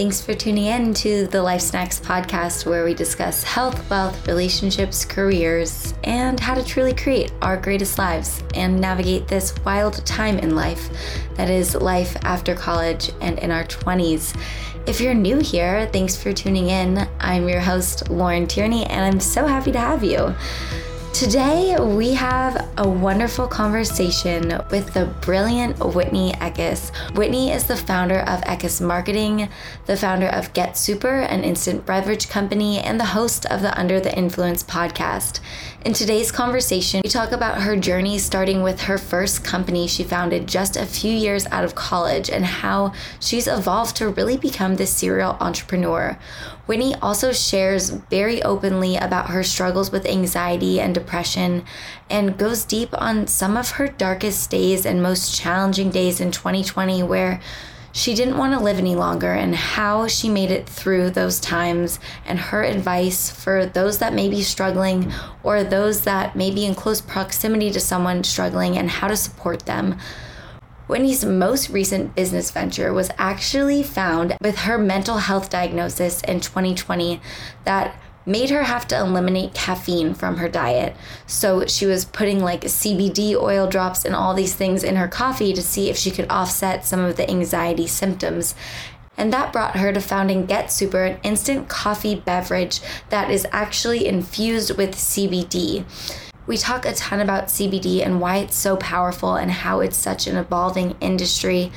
Thanks for tuning in to the Life Snacks podcast, where we discuss health, wealth, relationships, careers, and how to truly create our greatest lives and navigate this wild time in life that is life after college and in our 20s. If you're new here, thanks for tuning in. I'm your host, Lauren Tierney, and I'm so happy to have you. Today, we have a wonderful conversation with the brilliant Whitney Eckis. Whitney is the founder of Eckis Marketing, the founder of Get Supr, an instant beverage company, and the host of the Under the Influence podcast. In today's conversation, we talk about her journey starting with her first company she founded just a few years out of college and how she's evolved to really become this serial entrepreneur. Whitney also shares very openly about her struggles with anxiety and depression and goes deep on some of her darkest days and most challenging days in 2020 where she didn't want to live any longer and how she made it through those times and her advice for those that may be struggling or those that may be in close proximity to someone struggling and how to support them. Whitney's most recent business venture was actually found with her mental health diagnosis in 2020 that made her have to eliminate caffeine from her diet. So she was putting like CBD oil drops and all these things in her coffee to see if she could offset some of the anxiety symptoms. And that brought her to founding Get Supr, an instant coffee beverage that is actually infused with CBD. We talk a ton about CBD and why it's so powerful and how it's such an evolving industry.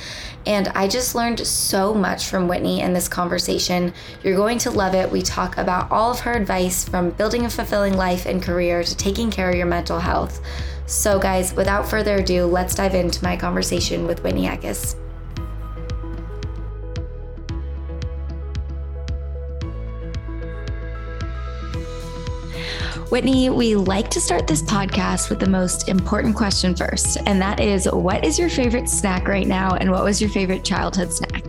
And I just learned so much from Whitney in this conversation. You're going to love it. We talk about all of her advice from building a fulfilling life and career to taking care of your mental health. So, guys, without further ado, let's dive into my conversation with Whitney Eckis. Whitney, we like to start this podcast with the most important question first, and that is what is your favorite snack right now, and what was your favorite childhood snack?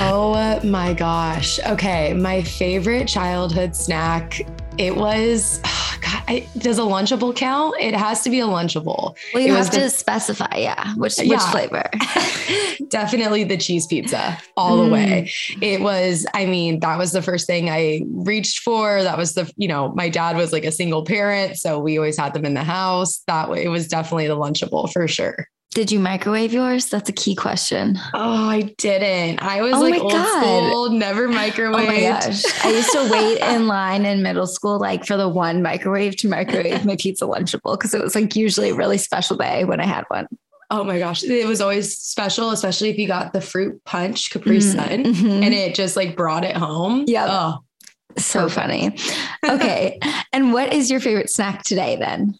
Oh my gosh. Okay. My favorite childhood snack, it was God, I, does a Lunchable count? It has to be a Lunchable. Well, you it have to specify, yeah, which which flavor. Definitely the cheese pizza, all mm. the way. It was, I mean, that was the first thing I reached for. That was the, you know, my dad was like a single parent, so we always had them in the house. That way, it was definitely the Lunchable for sure. Did you microwave yours? That's a key question. Oh, I didn't. I was oh like old God. school, never microwaved. Oh my gosh. I used to wait in line in middle school, like for the one microwave to microwave my pizza lunchable because it was like usually a really special day when I had one. Oh my gosh. It was always special, especially if you got the fruit punch Capri mm-hmm. Sun mm-hmm. and it just like brought it home. Yeah. Oh, so perfect. funny. Okay. and what is your favorite snack today then?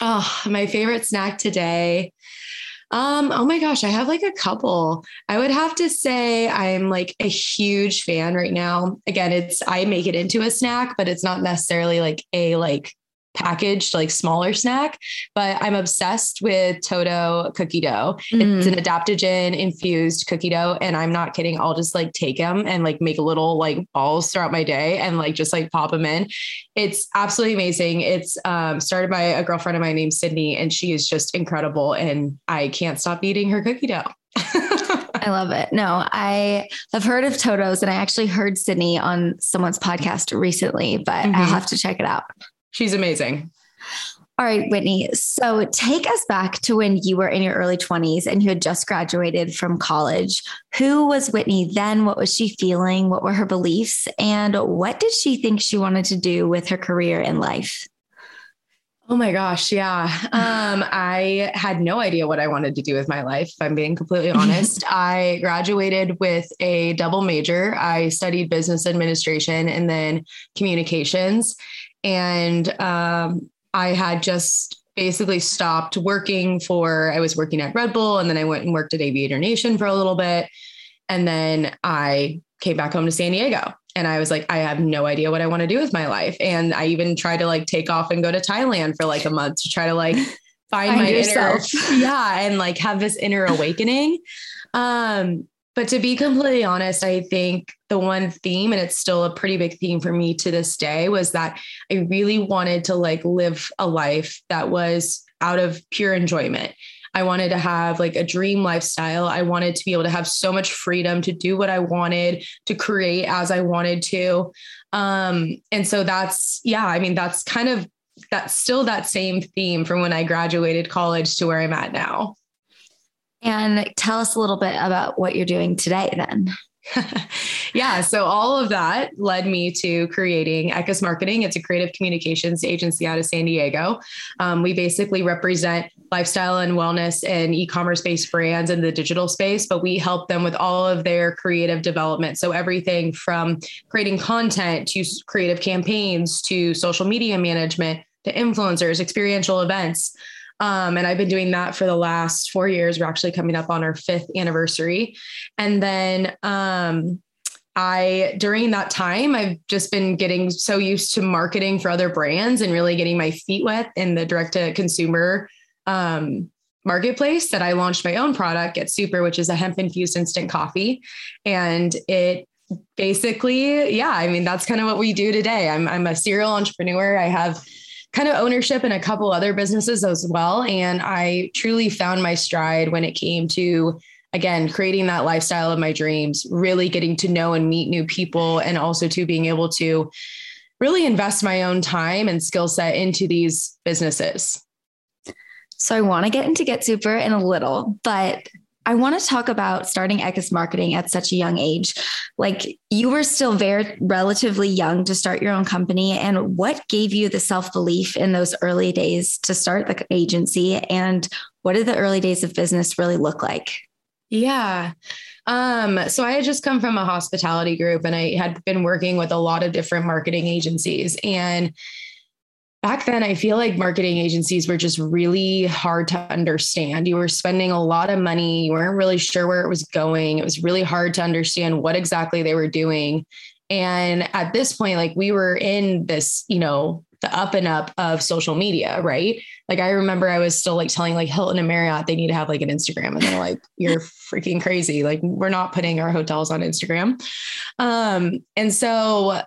Oh, my favorite snack today. Um, oh my gosh, I have like a couple. I would have to say I'm like a huge fan right now. Again, it's I make it into a snack, but it's not necessarily like a like packaged like smaller snack, but I'm obsessed with Toto cookie dough. Mm. It's an mm. adaptogen infused cookie dough. And I'm not kidding. I'll just like take them and like make little like balls throughout my day and like just like pop them in. It's absolutely amazing. It's um, started by a girlfriend of mine named Sydney, and she is just incredible. And I can't stop eating her cookie dough. I love it. No, I have heard of Toto's and I actually heard Sydney on someone's podcast recently, but mm-hmm. I'll have to check it out. She's amazing. All right, Whitney. So take us back to when you were in your early 20s and you had just graduated from college. Who was Whitney then? What was she feeling? What were her beliefs? And what did she think she wanted to do with her career in life? Oh my gosh, yeah. Um, I had no idea what I wanted to do with my life, if I'm being completely honest. I graduated with a double major. I studied business administration and then communications. And um, I had just basically stopped working for, I was working at Red Bull and then I went and worked at Aviator Nation for a little bit. And then I came back home to San Diego and I was like, I have no idea what I want to do with my life. And I even tried to like take off and go to Thailand for like a month to try to like find, find my yourself. inner, yeah, and like have this inner awakening. Um, but to be completely honest, I think the one theme, and it's still a pretty big theme for me to this day, was that I really wanted to like live a life that was out of pure enjoyment. I wanted to have like a dream lifestyle. I wanted to be able to have so much freedom to do what I wanted, to create as I wanted to. Um, and so that's, yeah, I mean, that's kind of that's still that same theme from when I graduated college to where I'm at now. And tell us a little bit about what you're doing today then. yeah. So all of that led me to creating Eckis Marketing. It's a creative communications agency out of San Diego. Um, we basically represent lifestyle and wellness and e-commerce based brands in the digital space, but we help them with all of their creative development. So everything from creating content to creative campaigns to social media management to influencers, experiential events. Um, and I've been doing that for the last four years. We're actually coming up on our fifth anniversary. And then um, I, during that time, I've just been getting so used to marketing for other brands and really getting my feet wet in the direct to consumer um, marketplace that I launched my own product, Get Supr, which is a hemp infused instant coffee. And it basically, yeah, I mean, that's kind of what we do today. I'm, I'm a serial entrepreneur. I have kind of ownership in a couple other businesses as well. And I truly found my stride when it came to, again, creating that lifestyle of my dreams, really getting to know and meet new people, and also to being able to really invest my own time and skill set into these businesses. So I want to get into Get Supr in a little, but I want to talk about starting Eckis marketing at such a young age. Like you were still very relatively young to start your own company. And what gave you the self belief in those early days to start the agency? And what did the early days of business really look like? Yeah. Um, so I had just come from a hospitality group and I had been working with a lot of different marketing agencies. And back then i feel like marketing agencies were just really hard to understand. You were spending a lot of money. You weren't really sure where it was going. It was really hard to understand what exactly they were doing. And at this point like we were in this you know the up and up of social media right? Like i remember i was still like telling like hilton and marriott they need to have like an instagram and they're like you're freaking crazy. Like we're not putting our hotels on instagram. Um and so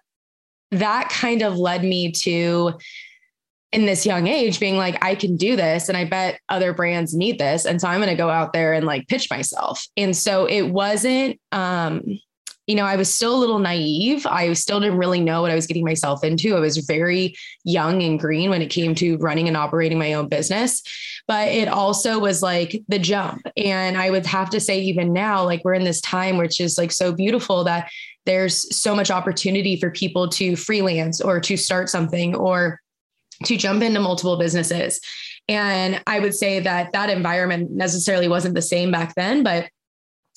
that kind of led me to in this young age being like i can do this and i bet other brands need this. And so i'm going to go out there and like pitch myself. And so it wasn't um you know i was still a little naive. I still didn't really know what i was getting myself into. I was very young and green when it came to running and operating my own business. But it also was like the jump. And i would have to say even now like we're in this time which is like so beautiful that there's so much opportunity for people to freelance or to start something or to jump into multiple businesses. And I would say that that environment necessarily wasn't the same back then, but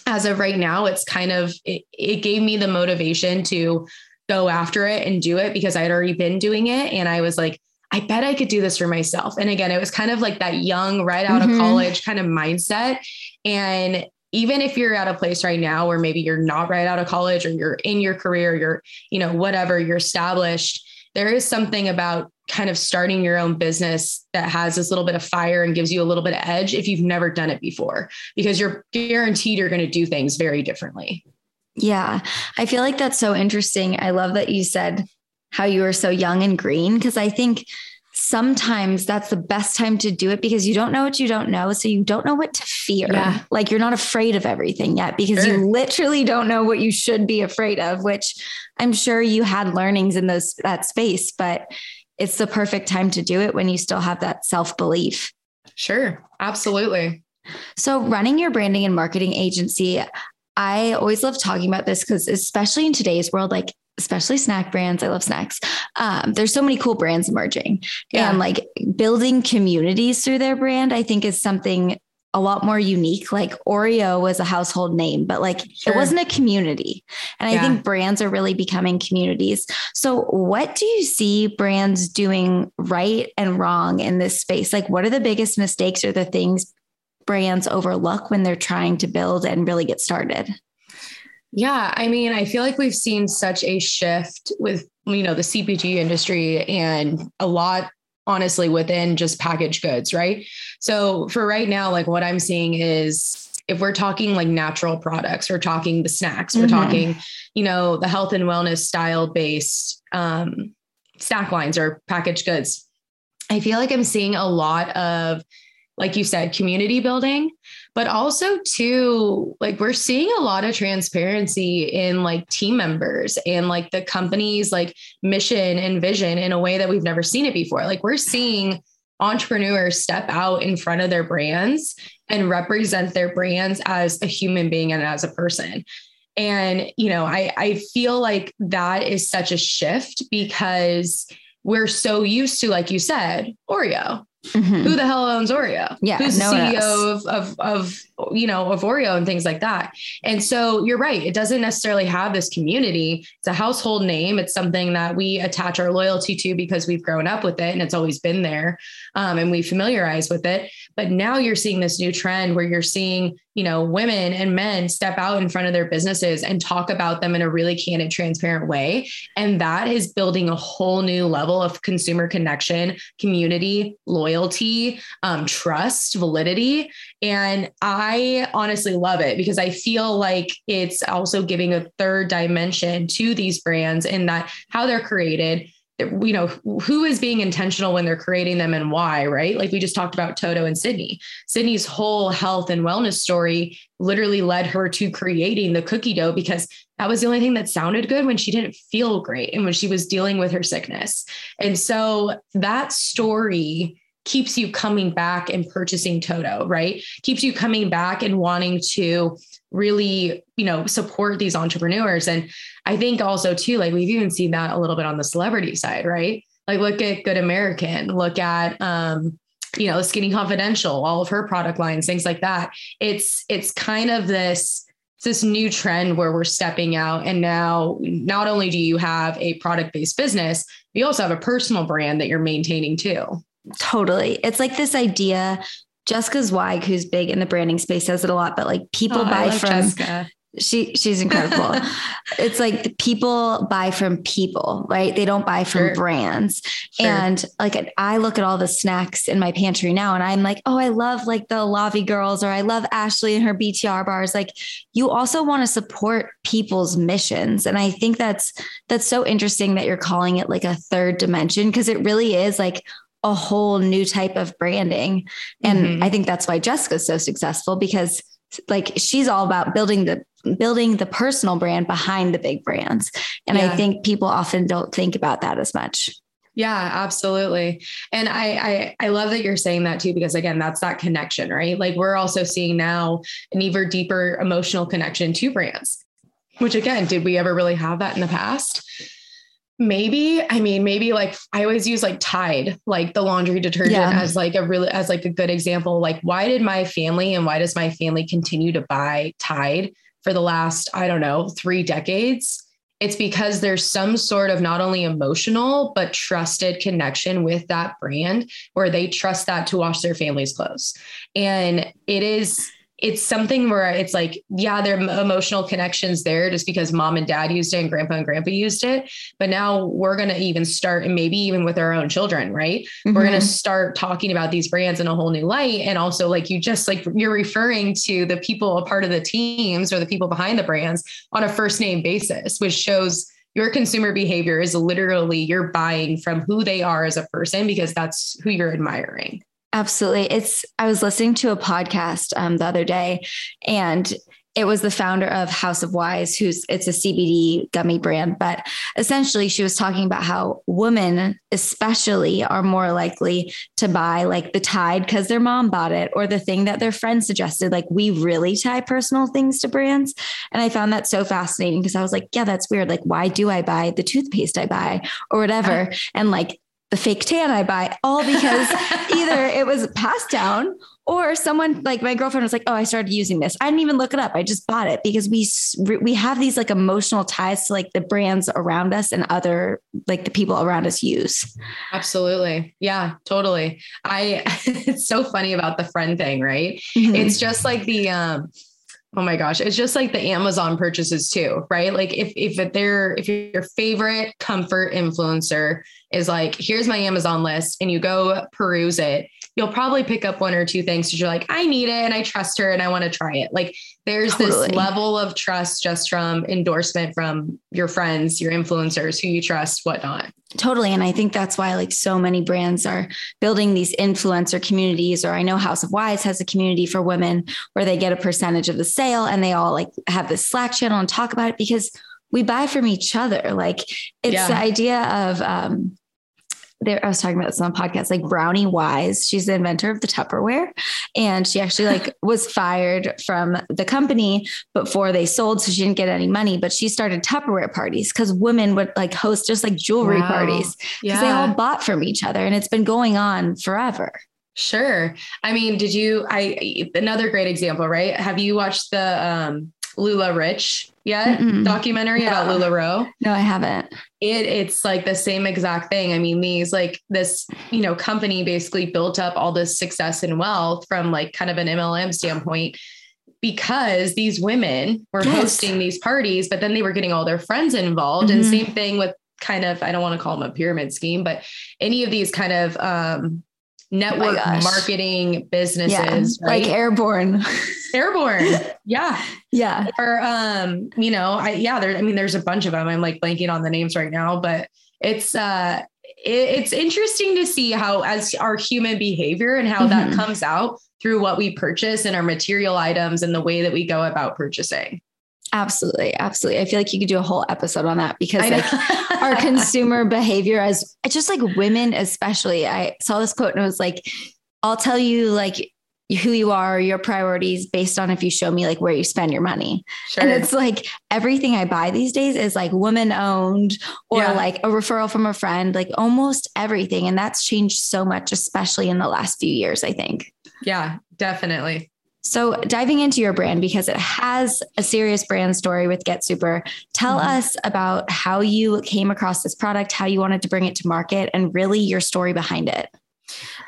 as of right now, it's kind of, it, it gave me the motivation to go after it and do it because I had already been doing it. And I was like, I bet I could do this for myself. And again, it was kind of like that young, right out mm-hmm. of college kind of mindset. And even if you're at a place right now where maybe you're not right out of college or you're in your career, you're, you know, whatever, you're established, there is something about kind of starting your own business that has this little bit of fire and gives you a little bit of edge if you've never done it before, because you're guaranteed you're going to do things very differently. Yeah. I feel like that's so interesting. I love that you said how you were so young and green, because I think sometimes that's the best time to do it because you don't know what you don't know. So you don't know what to fear. Yeah. Like you're not afraid of everything yet because sure. you literally don't know what you should be afraid of, which I'm sure you had learnings in those that space, but it's the perfect time to do it when you still have that self belief. Sure, absolutely. So, running your branding and marketing agency, I always love talking about this because, especially in today's world, like especially snack brands, I love snacks. Um, there's so many cool brands emerging, yeah. and like building communities through their brand, I think is something a lot more unique. Like Oreo was a household name, but like sure. it wasn't a community. And yeah. I think brands are really becoming communities. So, what do you see brands doing right and wrong in this space? Like, what are the biggest mistakes or the things brands overlook when they're trying to build and really get started? Yeah, I mean, I feel like we've seen such a shift with you know the CPG industry and a lot honestly within just packaged goods, right? So for right now, like what I'm seeing is if we're talking like natural products, we're talking the snacks, we're mm-hmm. talking, you know, the health and wellness style based um, snack lines or packaged goods. I feel like I'm seeing a lot of like you said, community building, but also too, like we're seeing a lot of transparency in like team members and like the company's like mission and vision in a way that we've never seen it before. Like we're seeing entrepreneurs step out in front of their brands and represent their brands as a human being and as a person. And, you know, I, I feel like that is such a shift because we're so used to, like you said, Oreo. Mm-hmm. Who the hell owns Oreo? Yeah. Who's the CEO of, of, of, you know, of Oreo and things like that. And so you're right. It doesn't necessarily have this community. It's a household name. It's something that we attach our loyalty to because we've grown up with it and it's always been there. Um, and we familiarize with it. But now you're seeing this new trend where you're seeing you know, women and men step out in front of their businesses and talk about them in a really candid, transparent way. And that is building a whole new level of consumer connection, community, loyalty, um, trust, validity. And I honestly love it because I feel like it's also giving a third dimension to these brands in that how they're created you know who is being intentional when they're creating them and why right? Like we just talked about toto and sydney. Sydney's whole health and wellness story literally led her to creating the cookie dough because that was the only thing that sounded good when she didn't feel great and when she was dealing with her sickness. And so that story keeps you coming back and purchasing toto right? Keeps you coming back and wanting to really you know support these entrepreneurs. And i think also too like we've even seen that a little bit on the celebrity side right? Like look at good american look at um you know skinny confidential all of her product lines things like that. It's it's kind of this this new trend where we're stepping out. And now not only do you have a product based business you also have a personal brand that you're maintaining too totally it's like this idea Jessica Zweig, who's big in the branding space, says it a lot, but like people oh, buy from Jessica. She she's incredible. it's like people buy from people, right? They don't buy from sure. brands. Sure. And like I look at all the snacks in my pantry now and I'm like, oh, I love like the Lavi girls or I love Ashley and her BTR bars. Like you also want to support people's missions. And I think that's that's so interesting that you're calling it like a third dimension because it really is like a whole new type of branding. And mm-hmm. I think that's why Jessica's so successful because like she's all about building the building the personal brand behind the big brands. And yeah. I think people often don't think about that as much. Yeah, absolutely. And I, I I love that you're saying that too, because again, that's that connection, right? Like we're also seeing now an even deeper emotional connection to brands. Which again, did we ever really have that in the past? Maybe i mean maybe like i always use like tide like the laundry detergent yeah. as like a really as like a good example. Like why did my family and why does my family continue to buy tide for the last i don't know three decades? It's because there's some sort of not only emotional but trusted connection with that brand where they trust that to wash their family's clothes. And it is it's something where it's like, yeah, there are emotional connections there just because mom and dad used it and grandpa and grandpa used it. But now we're going to even start, and maybe even with our own children, right? Mm-hmm. We're going to start talking about these brands in a whole new light. And also, like you just like you're referring to the people a part of the teams or the people behind the brands on a first name basis, which shows your consumer behavior is literally you're buying from who they are as a person because that's who you're admiring. Absolutely. It's, I was listening to a podcast um, the other day and it was the founder of House of Wise, who's it's a CBD gummy brand. But essentially, she was talking about how women, especially, are more likely to buy like the Tide because their mom bought it or the thing that their friend suggested. Like, we really tie personal things to brands. And I found that so fascinating because I was like, yeah, that's weird. Like, why do I buy the toothpaste I buy or whatever? And like, the fake tan I buy, all because either it was passed down or someone like my girlfriend was like, "Oh, I started using this. I didn't even look it up. I just bought it because we we have these like emotional ties to like the brands around us and other like the people around us use." Absolutely. Yeah, totally. I it's so funny about the friend thing, right? Mm-hmm. It's just like the um Oh my gosh, it's just like the Amazon purchases too, right? Like if if they're if your favorite comfort influencer is like, here's my Amazon list, and you go peruse it, you'll probably pick up one or two things because you're like, I need it and I trust her and I want to try it. Like there's totally. this level of trust just from endorsement from your friends, your influencers who you trust, whatnot. Totally. And I think that's why like so many brands are building these influencer communities, or I know House of Wise has a community for women where they get a percentage of the sale and they all like have this Slack channel and talk about it because we buy from each other. Like it's yeah. the idea of um there, I was talking about this on a podcast, like Brownie Wise. She's the inventor of the Tupperware. And she actually like was fired from the company before they sold. So she didn't get any money, but she started Tupperware parties because women would like host just like jewelry wow. parties because yeah. they all bought from each other. And it's been going on forever. Sure. I mean, did you I another great example, right? Have you watched the um LuLaRich yet? Mm-mm. Documentary about LuLaRoe? No, I haven't. It it's like the same exact thing. I mean, these like this, you know, company basically built up all this success and wealth from like kind of an MLM standpoint because these women were yes. hosting these parties, but then they were getting all their friends involved. Mm-hmm. And same thing with kind of, I don't want to call them a pyramid scheme, but any of these kind of um network oh marketing businesses, yeah, right? like Arbonne. Arbonne. Yeah. Yeah. Or um, you know, I yeah, there I mean there's a bunch of them. I'm like blanking on the names right now, but it's uh it, it's interesting to see how as our human behavior and how mm-hmm. that comes out through what we purchase and our material items and the way that we go about purchasing. Absolutely. Absolutely. I feel like you could do a whole episode on that because like our consumer behavior as just like women, especially. I saw this quote and it was like, I'll tell you like who you are, your priorities based on if you show me like where you spend your money. Sure. And it's like everything I buy these days is like woman owned or yeah. like a referral from a friend, like almost everything. And that's changed so much, especially in the last few years, I think. Yeah, definitely. So, diving into your brand because it has a serious brand story with Get Supr, tell mm-hmm. us about how you came across this product, how you wanted to bring it to market, and really your story behind it.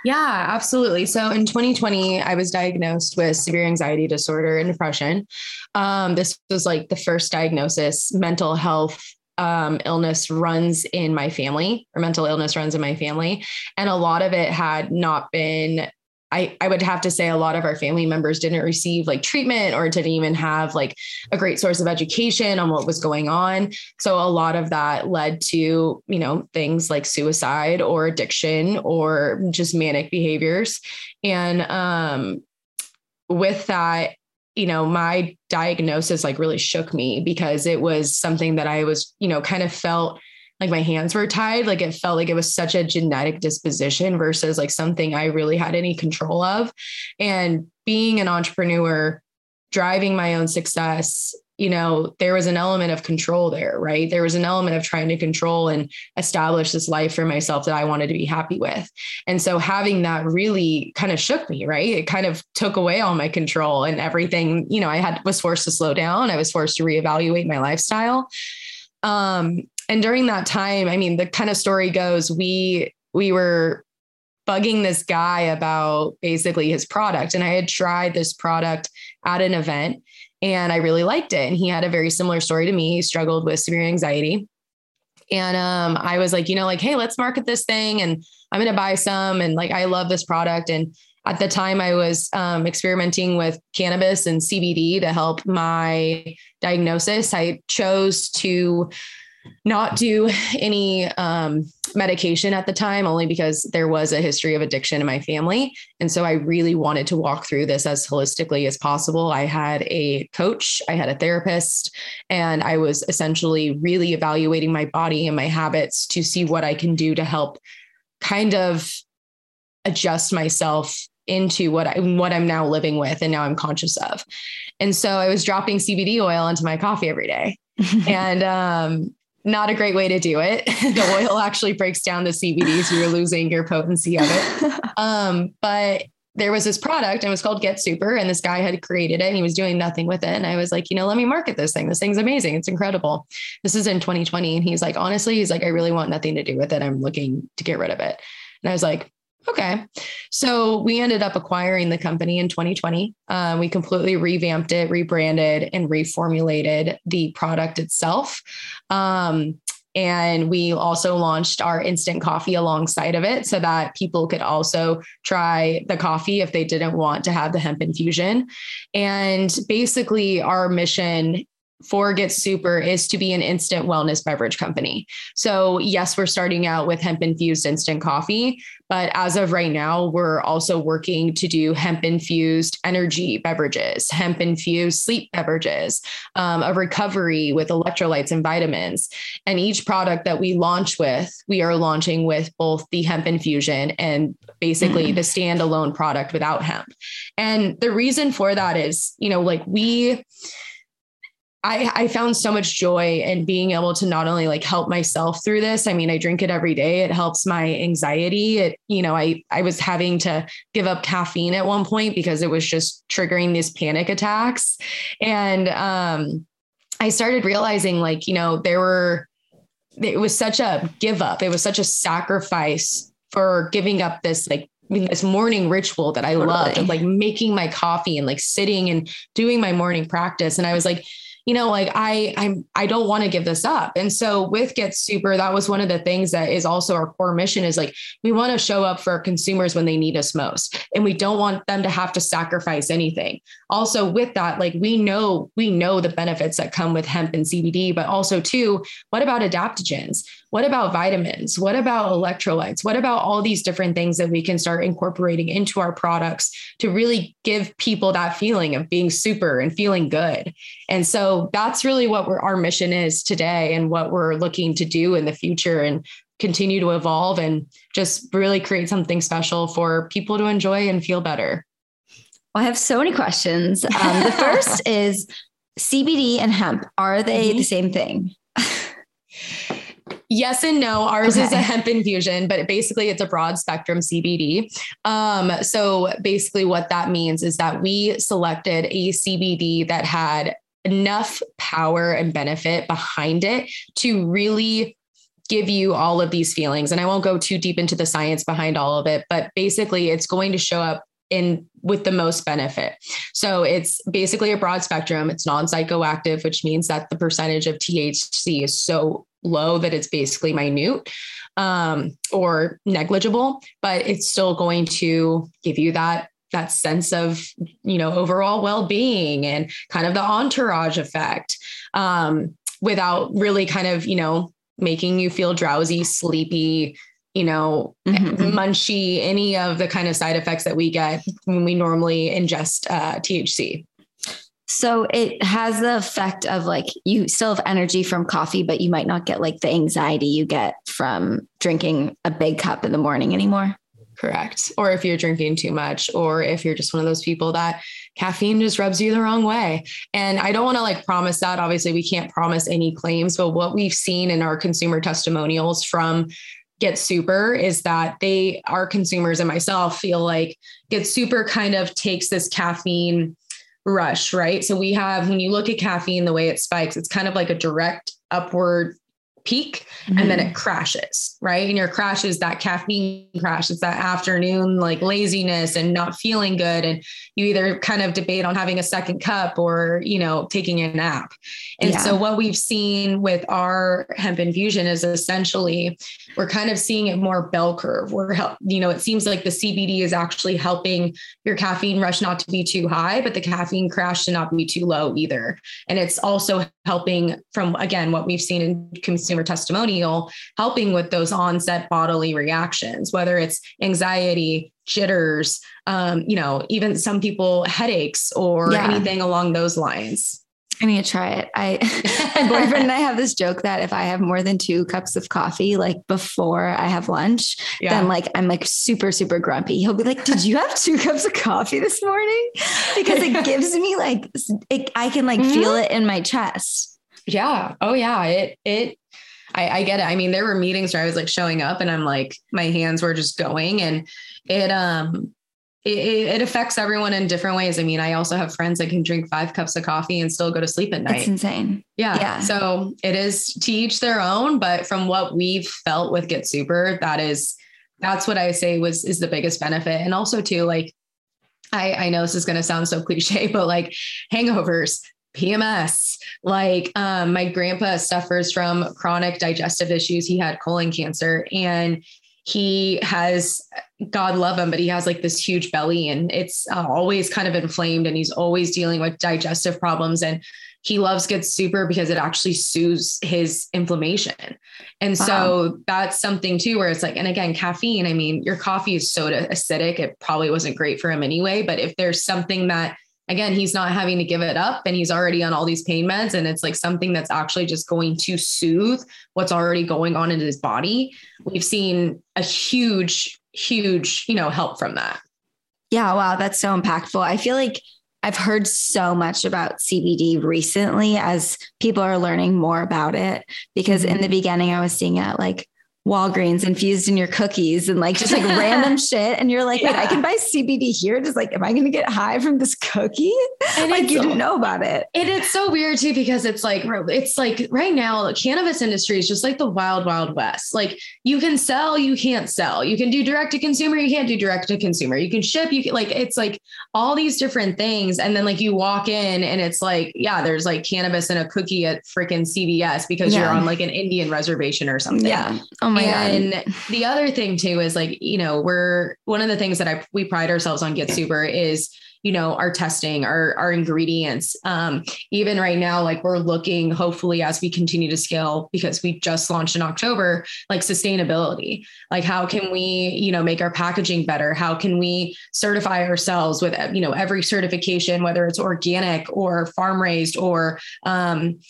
Yeah, absolutely. So in 2020, I was diagnosed with severe anxiety disorder and depression. Um, this was like the first diagnosis. Mental health um, illness runs in my family, or mental illness runs in my family. And a lot of it had not been I, I would have to say a lot of our family members didn't receive like treatment or didn't even have like a great source of education on what was going on. So a lot of that led to, you know, things like suicide or addiction or just manic behaviors. And um, with that, you know, my diagnosis like really shook me because it was something that I was, you know, kind of felt like my hands were tied. Like it felt like it was such a genetic disposition versus like something I really had any control of. And being an entrepreneur, driving my own success, you know, there was an element of control there, right? There was an element of trying to control and establish this life for myself that I wanted to be happy with. And so having that really kind of shook me, right? It kind of took away all my control and everything, you know, I had was forced to slow down. I was forced to reevaluate my lifestyle. Um, and during that time, I mean, the kind of story goes, we we were bugging this guy about basically his product. And I had tried this product at an event and I really liked it. And he had a very similar story to me. He struggled with severe anxiety. And um, I was like, you know, like, hey, let's market this thing and I'm going to buy some. And like, I love this product. And at the time, I was um, experimenting with cannabis and CBD to help my diagnosis. I chose to not do any um, medication at the time, only because there was a history of addiction in my family. And so I really wanted to walk through this as holistically as possible. I had a coach, I had a therapist, and I was essentially really evaluating my body and my habits to see what I can do to help kind of adjust myself into what I what I'm now living with and now I'm conscious of. And so I was dropping CBD oil into my coffee every day. and um, not a great way to do it. the oil actually breaks down the CBD, so you're losing your potency of it. Um, but there was this product and it was called Get Supr, and this guy had created it and he was doing nothing with it. And I was like, you know, let me market this thing. This thing's amazing. It's incredible. This is in 2020. And he's like, honestly, he's like, I really want nothing to do with it. I'm looking to get rid of it. And I was like, Okay. So we ended up acquiring the company in 2020. Um, we completely revamped it, rebranded, and reformulated the product itself. Um, and we also launched our instant coffee alongside of it so that people could also try the coffee if they didn't want to have the hemp infusion. And basically, our mission for Get Supr is to be an instant wellness beverage company. So, yes, we're starting out with hemp infused instant coffee, but as of right now, we're also working to do hemp infused energy beverages, hemp infused sleep beverages, um, a recovery with electrolytes and vitamins. And each product that we launch with, we are launching with both the hemp infusion and basically mm. the standalone product without hemp. And the reason for that is, you know, like we, I, I found so much joy in being able to not only like help myself through this. I mean, I drink it every day. It helps my anxiety. It, you know, I I was having to give up caffeine at one point because it was just triggering these panic attacks. And um I started realizing like, you know, there were it was such a give up. It was such a sacrifice for giving up this like this morning ritual that I totally. loved of like making my coffee and like sitting and doing my morning practice. And I was like, you know, like I I'm I don't want to give this up. And so with Get Supr, that was one of the things that is also our core mission is like we want to show up for consumers when they need us most. And we don't want them to have to sacrifice anything. Also with that, like we know we know the benefits that come with hemp and CBD, but also too, what about adaptogens? What about vitamins? What about electrolytes? What about all these different things that we can start incorporating into our products to really give people that feeling of being super and feeling good? And so that's really what our mission is today and what we're looking to do in the future and continue to evolve and just really create something special for people to enjoy and feel better. Well, I have so many questions. Um, the first is CBD and hemp, are they mm-hmm. the same thing? Yes and no. Ours okay. is a hemp infusion, but basically it's a broad spectrum CBD. Um, so basically, what that means is that we selected a CBD that had enough power and benefit behind it to really give you all of these feelings. And I won't go too deep into the science behind all of it, but basically, it's going to show up in with the most benefit. So it's basically a broad spectrum. It's non-psychoactive, which means that the percentage of THC is so low that it's basically minute um, or negligible, but it's still going to give you that that sense of you know overall well-being and kind of the entourage effect um, without really kind of you know making you feel drowsy sleepy you know mm-hmm. mm-hmm. munchy any of the kind of side effects that we get when we normally ingest uh, thc so it has the effect of like you still have energy from coffee, but you might not get like the anxiety you get from drinking a big cup in the morning anymore. Correct. Or if you're drinking too much, or if you're just one of those people that caffeine just rubs you the wrong way. And I don't want to like promise that. Obviously, we can't promise any claims, but what we've seen in our consumer testimonials from Get Supr is that they, our consumers and myself, feel like Get Supr kind of takes this caffeine rush, right? So we have, when you look at caffeine, the way it spikes, it's kind of like a direct upward peak mm-hmm. and then it mm-hmm. crashes, right? And your crash is that caffeine crash. It's that afternoon like laziness and not feeling good. And you either kind of debate on having a second cup or, you know, taking a nap. And yeah. so what we've seen with our hemp infusion is essentially we're kind of seeing it more bell curve. We're help, you know, it seems like the CBD is actually helping your caffeine rush not to be too high, but the caffeine crash to not be too low either. And it's also helping from again what we've seen in consumer testimonial helping with those onset bodily reactions whether it's anxiety jitters um, you know even some people headaches or yeah. anything along those lines I need to try it. I my boyfriend and I have this joke that if I have more than two cups of coffee, like before I have lunch, yeah. then like I'm like super, super grumpy. He'll be like, Did you have two cups of coffee this morning? Because it gives me like it, I can like mm-hmm. feel it in my chest. Yeah. Oh yeah. It it I, I get it. I mean, there were meetings where I was like showing up and I'm like, my hands were just going and it um it, it, affects everyone in different ways. I mean, I also have friends that can drink five cups of coffee and still go to sleep at night. It's insane. Yeah. yeah. So it is to each their own. But from what we've felt with Get Supr, that is, that's what I say was, is the biggest benefit. And also too, like, I, I know this is going to sound so cliche, but like hangovers, PMS. Like um, my grandpa suffers from chronic digestive issues. He had colon cancer and he has god love him but he has like this huge belly and it's uh, always kind of inflamed and he's always dealing with digestive problems and he loves Get Supr because it actually soothes his inflammation. And wow. so that's something too, where it's like, and again, caffeine, I mean, your coffee is soda acidic. It probably wasn't great for him anyway. But if there's something that, again, he's not having to give it up and he's already on all these pain meds, and it's like something that's actually just going to soothe what's already going on in his body, we've seen a huge, huge, you know, help from that. Yeah, wow, that's so impactful. I feel like I've heard so much about CBD recently as people are learning more about it because in the mm-hmm. beginning I was seeing it like Walgreens infused in your cookies and like just like random shit. And you're like, yeah. I can buy CBD here. Just like, am I going to get high from this cookie? And like you so, didn't know about it. And it's so weird too, because it's like, it's like right now, the cannabis industry is just like the wild, wild west. Like you can sell, you can't sell. You can do direct to consumer, you can't do direct to consumer. You can ship, you can like, it's like all these different things. And then like you walk in and it's like, yeah, there's like cannabis and a cookie at freaking CVS because yeah. you're on like an Indian reservation or something. Yeah. Oh my and God. the other thing too is like, you know, we're one of the things that I we pride ourselves on Get Supr is you know our testing our our ingredients. Um, even right now like we're looking hopefully as we continue to scale because we just launched in october like sustainability. Like how can we you know make our packaging better? How can we certify ourselves with you know every certification whether it's organic or farm raised or um,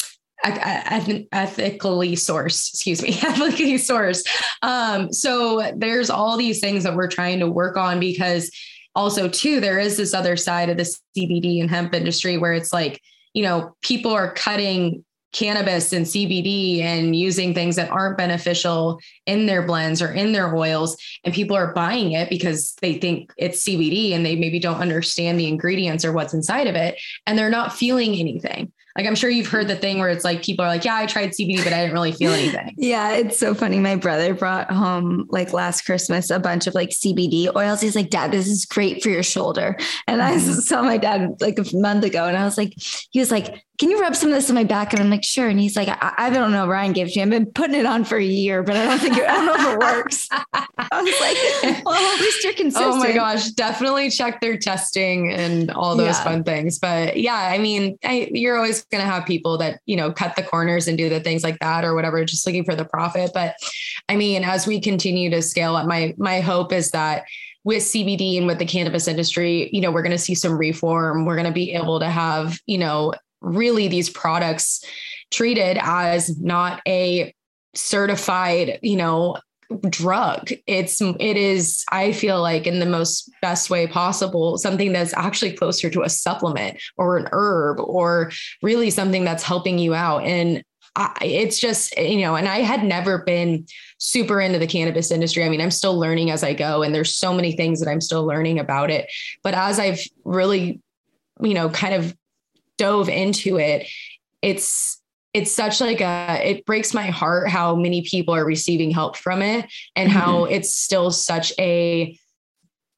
ethically sourced excuse me ethically sourced um, so there's all these things that we're trying to work on because also too there is this other side of the cbd and hemp industry where it's like you know people are cutting cannabis and CBD and using things that aren't beneficial in their blends or in their oils. And people are buying it because they think it's CBD and they maybe don't understand the ingredients or what's inside of it. And they're not feeling anything. Like I'm sure you've heard the thing where it's like people are like, yeah, I tried CBD, but I didn't really feel anything. yeah, it's so funny. My brother brought home like last Christmas a bunch of like CBD oils. He's like, Dad, this is great for your shoulder. And I mm-hmm. saw my dad like a month ago, and I was like, he was like, can you rub some of this on my back? And I'm like, sure. And he's like, I, I don't know. Ryan gives me. I've been putting it on for a year, but I don't think it, I don't know if it works. I was like, well, at least you're consistent. Oh my gosh, definitely check their testing and all those yeah. fun things. But yeah, I mean, I, you're always going to have people that you know cut the corners and do the things like that or whatever, just looking for the profit. But I mean, as we continue to scale up, my my hope is that with CBD and with the cannabis industry, you know, we're going to see some reform. We're going to be able to have, you know, really these products treated as not a certified, you know, drug. It's it is I feel like in the most best way possible something that's actually closer to a supplement or an herb or really something that's helping you out and I, it's just you know and I had never been super into the cannabis industry. I mean, I'm still learning as I go and there's so many things that I'm still learning about it. But as I've really you know kind of dove into it, it's it's such like a it breaks my heart how many people are receiving help from it and mm-hmm. how it's still such a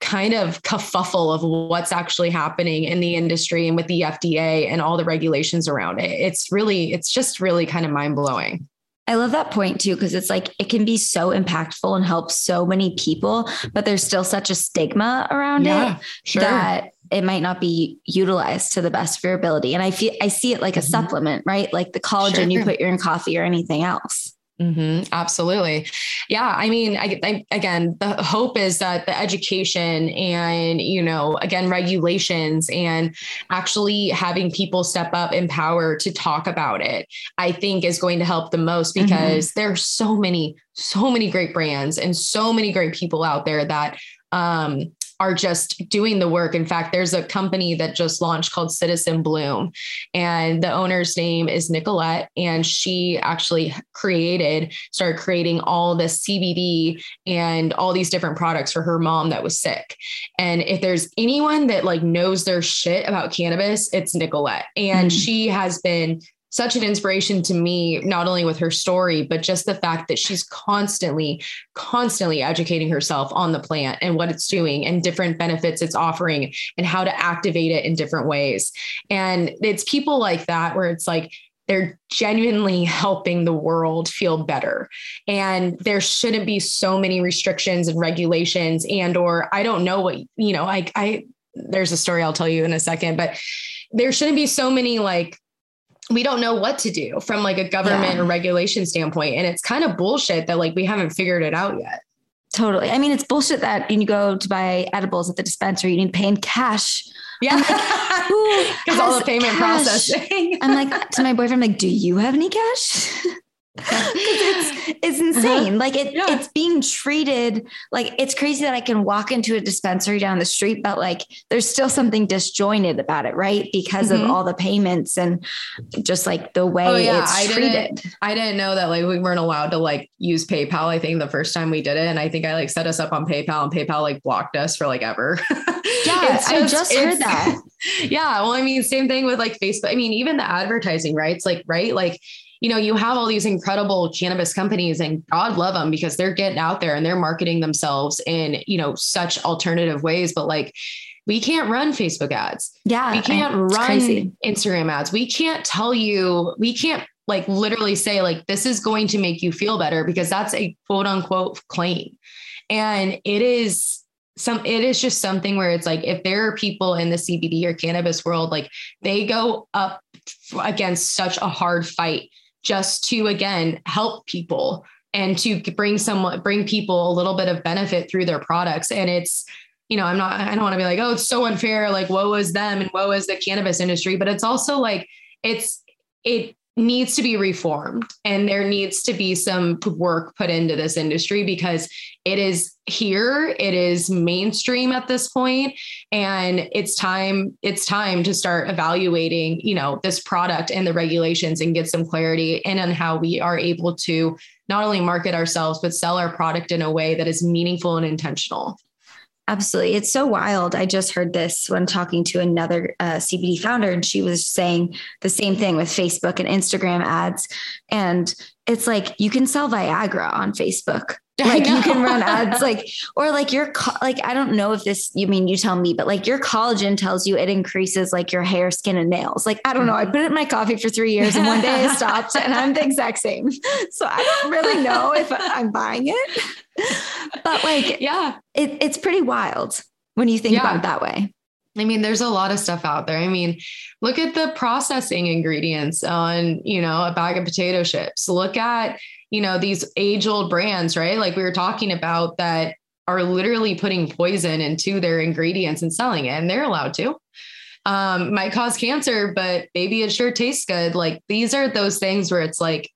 kind of kerfuffle of what's actually happening in the industry and with the FDA and all the regulations around it. It's really, it's just really kind of mind blowing. I love that point too, because it's like it can be so impactful and help so many people, but there's still such a stigma around yeah, it sure. that it might not be utilized to the best of your ability. And I feel I see it like a mm-hmm. supplement, right? Like the collagen sure. you put in coffee or anything else. Mm-hmm, absolutely. Yeah. I mean, I, I, again, the hope is that the education and, you know, again, regulations and actually having people step up in power to talk about it, I think is going to help the most mm-hmm. because mm-hmm. there's so many, so many great brands and so many great people out there that um, are just doing the work. In fact, there's a company that just launched called Citizen Bloom, and the owner's name is Nicolette. And she actually created, started creating all the CBD and all these different products for her mom that was sick. And if there's anyone that like knows their shit about cannabis, it's Nicolette. And mm-hmm. she has been such an inspiration to me, not only with her story, but just the fact that she's constantly, constantly educating herself on the plant and what it's doing and different benefits it's offering and how to activate it in different ways. And it's people like that where it's like, they're genuinely helping the world feel better and there shouldn't be so many restrictions and regulations and or i don't know what you know i i there's a story i'll tell you in a second but there shouldn't be so many like we don't know what to do from like a government yeah. or regulation standpoint. And it's kind of bullshit that like we haven't figured it out yet. Totally. I mean, it's bullshit that you go to buy edibles at the dispensary, you need to pay in cash. Yeah. Because like, all the payment cash? processing. I'm like to my boyfriend, I'm like, do you have any cash? it's it's uh-huh. insane. Uh-huh. Like it yeah. it's being treated like it's crazy that I can walk into a dispensary down the street, but like there's still something disjointed about it, right? Because mm-hmm. of all the payments and just like the way oh, yeah. it's I treated. Didn't, I didn't know that like we weren't allowed to like use PayPal. I think the first time we did it, and I think I like set us up on PayPal, and PayPal like blocked us for like ever. Yeah, just, I just heard that. yeah, well, I mean, same thing with like Facebook. I mean, even the advertising, rights, like right, like you know, you have all these incredible cannabis companies and God love them because they're getting out there and they're marketing themselves in, you know, such alternative ways. But like, we can't run Facebook ads. Yeah. We can't run crazy. Instagram ads. We can't tell you, we can't like literally say, like, this is going to make you feel better because that's a quote unquote claim. And it is some it is just something where it's like if there are people in the CBD or cannabis world like they go up against such a hard fight just to again help people and to bring someone bring people a little bit of benefit through their products. And it's you know i'm not i don't want to be like oh it's so unfair like woe is them and woe is the cannabis industry. But it's also like it's it needs to be reformed and there needs to be some work put into this industry because it is here it is mainstream at this point and it's time it's time to start evaluating you know this product and the regulations and get some clarity in on how we are able to not only market ourselves but sell our product in a way that is meaningful and intentional Absolutely. It's so wild. I just heard this when talking to another uh, CBD founder, and she was saying the same thing with Facebook and Instagram ads. And it's like you can sell Viagra on Facebook. Like you can run ads like, or like your, co- like, I don't know if this, you mean, you tell me, but like your collagen tells you it increases like your hair, skin, and nails. Like, I don't know. I put it in my coffee for three years and one day it stopped and I'm the exact same. So I don't really know if I'm buying it, but like, yeah, it, it's pretty wild when you think yeah. about it that way. I mean, there's a lot of stuff out there. I mean, look at the processing ingredients on, you know, a bag of potato chips. Look at, you know, these age old brands, right? Like we were talking about that are literally putting poison into their ingredients and selling it, and they're allowed to. Um, might cause cancer, but maybe it sure tastes good. Like these are those things where it's like,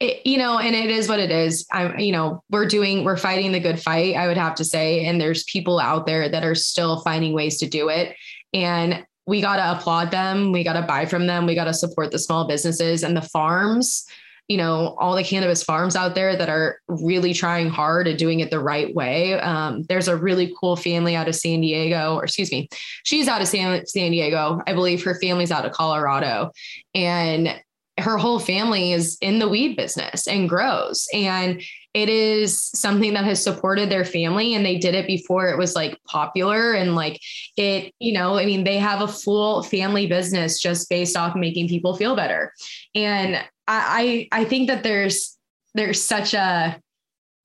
it, you know, and it is what it is. I'm, you know, we're doing, we're fighting the good fight, I would have to say. And there's people out there that are still finding ways to do it. And we got to applaud them. We got to buy from them. We got to support the small businesses and the farms, you know, all the cannabis farms out there that are really trying hard and doing it the right way. Um, there's a really cool family out of San Diego, or excuse me, she's out of San, San Diego. I believe her family's out of Colorado. And her whole family is in the weed business and grows. And it is something that has supported their family and they did it before it was like popular and like it you know i mean they have a full family business just based off making people feel better and i i, I think that there's there's such a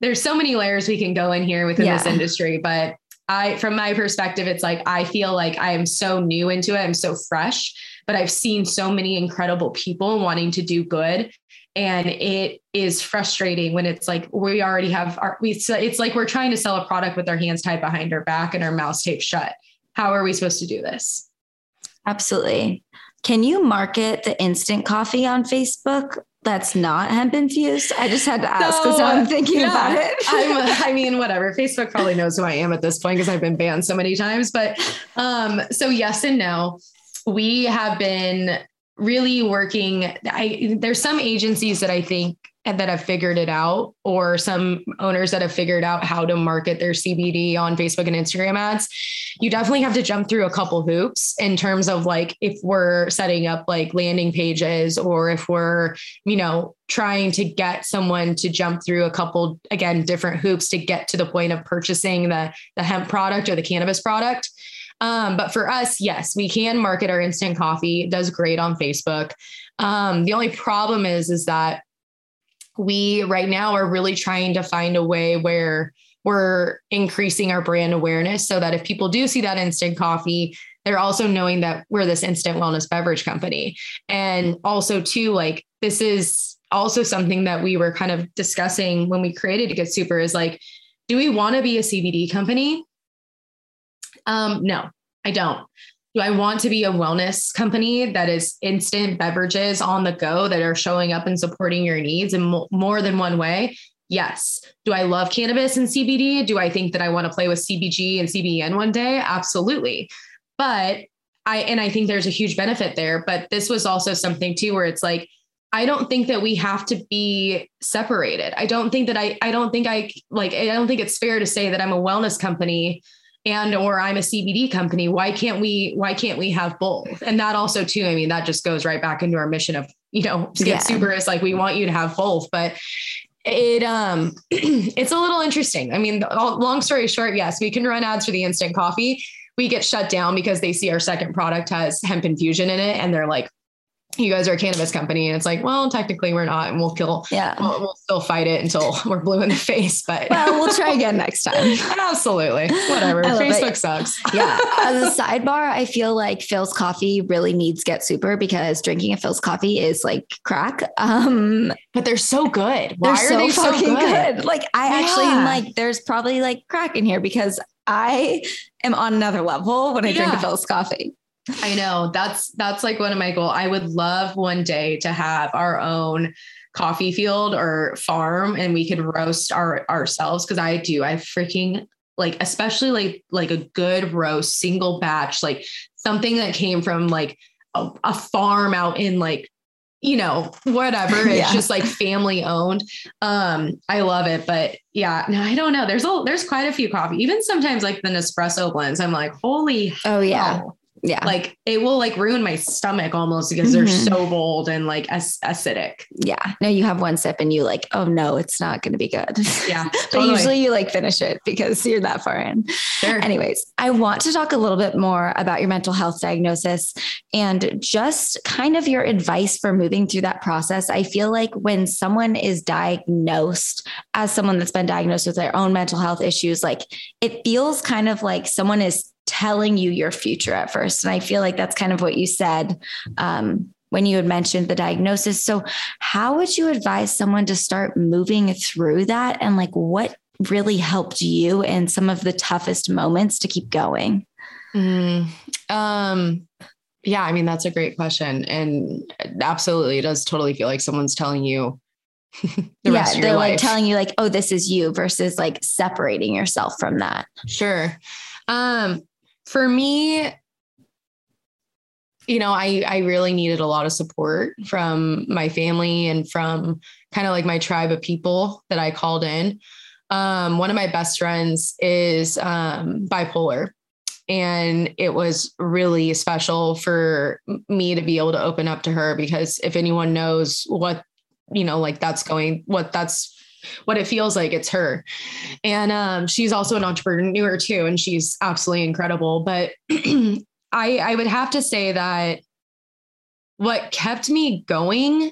there's so many layers we can go in here within yeah. this industry but i from my perspective it's like i feel like i am so new into it i'm so fresh but I've seen so many incredible people wanting to do good. And it is frustrating when it's like we already have our, we, it's like we're trying to sell a product with our hands tied behind our back and our mouths taped shut. How are we supposed to do this? Absolutely. Can you market the instant coffee on Facebook? That's not hemp infused. I just had to ask because so, I'm thinking yeah, about it. i mean, whatever. Facebook probably knows who I am at this point because I've been banned so many times. But um, so yes and no we have been really working. I, there's some agencies that I think that have figured it out, or some owners that have figured out how to market their CBD on Facebook and Instagram ads. You definitely have to jump through a couple hoops in terms of like if we're setting up like landing pages or if we're, you know, trying to get someone to jump through a couple again different hoops to get to the point of purchasing the the hemp product or the cannabis product um, but for us, yes, we can market our instant coffee. It does great on Facebook. Um, the only problem is, is that we right now are really trying to find a way where we're increasing our brand awareness so that if people do see that instant coffee, they're also knowing that we're this instant wellness beverage company. And also, too, like this is also something that we were kind of discussing when we created to Get Supr is like, do we want to be a CBD company? Um, no, I don't. Do I want to be a wellness company that is instant beverages on the go that are showing up and supporting your needs in mo- more than one way? Yes. Do I love cannabis and CBD? Do I think that I want to play with CBG and CBN one day? Absolutely. But I, and I think there's a huge benefit there. But this was also something too where it's like, I don't think that we have to be separated. I don't think that I, I don't think I like, I don't think it's fair to say that I'm a wellness company and or I'm a CBD company. Why can't we why can't we have both? And that also too, I mean, that just goes right back into our mission of, you know, Get yeah. Supr is like we want you to have both, but it um it's a little interesting. I mean, long story short, yes, we can run ads for the instant coffee. We get shut down because they see our second product has hemp infusion in it and they're like, you guys are a cannabis company. And it's like, well, technically we're not, and we'll kill, yeah, we'll, we'll still fight it until we're blue in the face. But well, we'll try again next time. Absolutely. Whatever. Facebook it. sucks. yeah. As a sidebar, I feel like Philz coffee really needs Get Supr because drinking a Philz coffee is like crack. Um, but they're so good. Why they're so they fucking so good? good? Like I yeah. actually am like, there's probably like crack in here because I am on another level when I yeah. drink a Philz coffee. I know. That's that's like one of my goals. I would love one day to have our own coffee field or farm and we could roast our ourselves because I do. I freaking like especially like like a good roast single batch like something that came from like a, a farm out in like you know whatever. It's yeah. just like family owned. Um i love it but yeah no i don't know. There's a there's quite a few coffee. Even sometimes like the nespresso blends i'm like holy oh yeah yeah. Like it will like ruin my stomach almost because they're mm-hmm. so bold and like ac- acidic. Yeah. No, you have one sip and you like, oh no, it's not going to be good. Yeah. but totally. usually you like finish it because you're that far in. Sure. Anyways, I want to talk a little bit more about your mental health diagnosis and just kind of your advice for moving through that process. I feel like when someone is diagnosed as someone that's been diagnosed with their own mental health issues, like it feels kind of like someone is telling you your future at first. And I feel like that's kind of what you said um, when you had mentioned the diagnosis. So, how would you advise someone to start moving through that? And like, what really helped you in some of the toughest moments to keep going? Mm, um, yeah, I mean, that's a great question. And absolutely, it does totally feel like someone's telling you the yeah, rest of your they're life. like telling you like, oh, this is you versus like separating yourself from that. Sure. Um, for me, you know, I I really needed a lot of support from my family and from kind of like my tribe of people that I called in. Um, one of my best friends is um, bipolar, and it was really special for me to be able to open up to her because if anyone knows what you know, like that's going, what that's what it feels like it's her. And um, she's also an entrepreneur too, and she's absolutely incredible. But I, I would have to say that what kept me going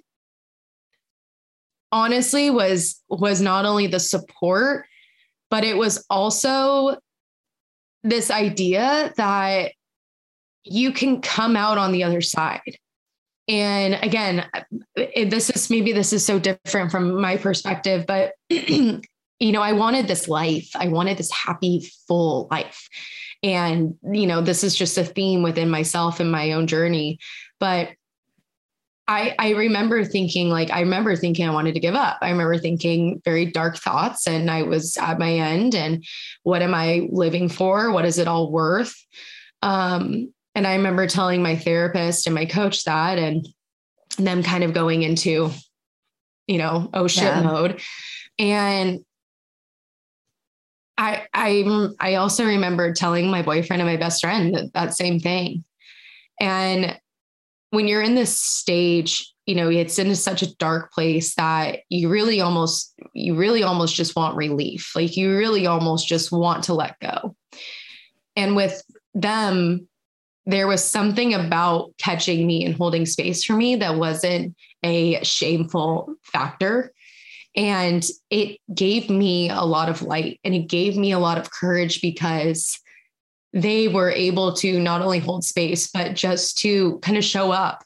honestly was was not only the support but it was also this idea that you can come out on the other side and again this is maybe this is so different from my perspective but you know i wanted this life i wanted this happy full life and you know this is just a theme within myself and my own journey but I, I remember thinking like I remember thinking I wanted to give up. I remember thinking very dark thoughts and I was at my end and what am I living for? What is it all worth? Um, and I remember telling my therapist and my coach that and them kind of going into, you know, oh shit yeah. mode. And I I I also remember telling my boyfriend and my best friend that, that same thing. And when you're in this stage, you know, it's in such a dark place that you really almost you really almost just want relief. Like you really almost just want to let go. And with them there was something about catching me and holding space for me that wasn't a shameful factor. And it gave me a lot of light and it gave me a lot of courage because they were able to not only hold space, but just to kind of show up.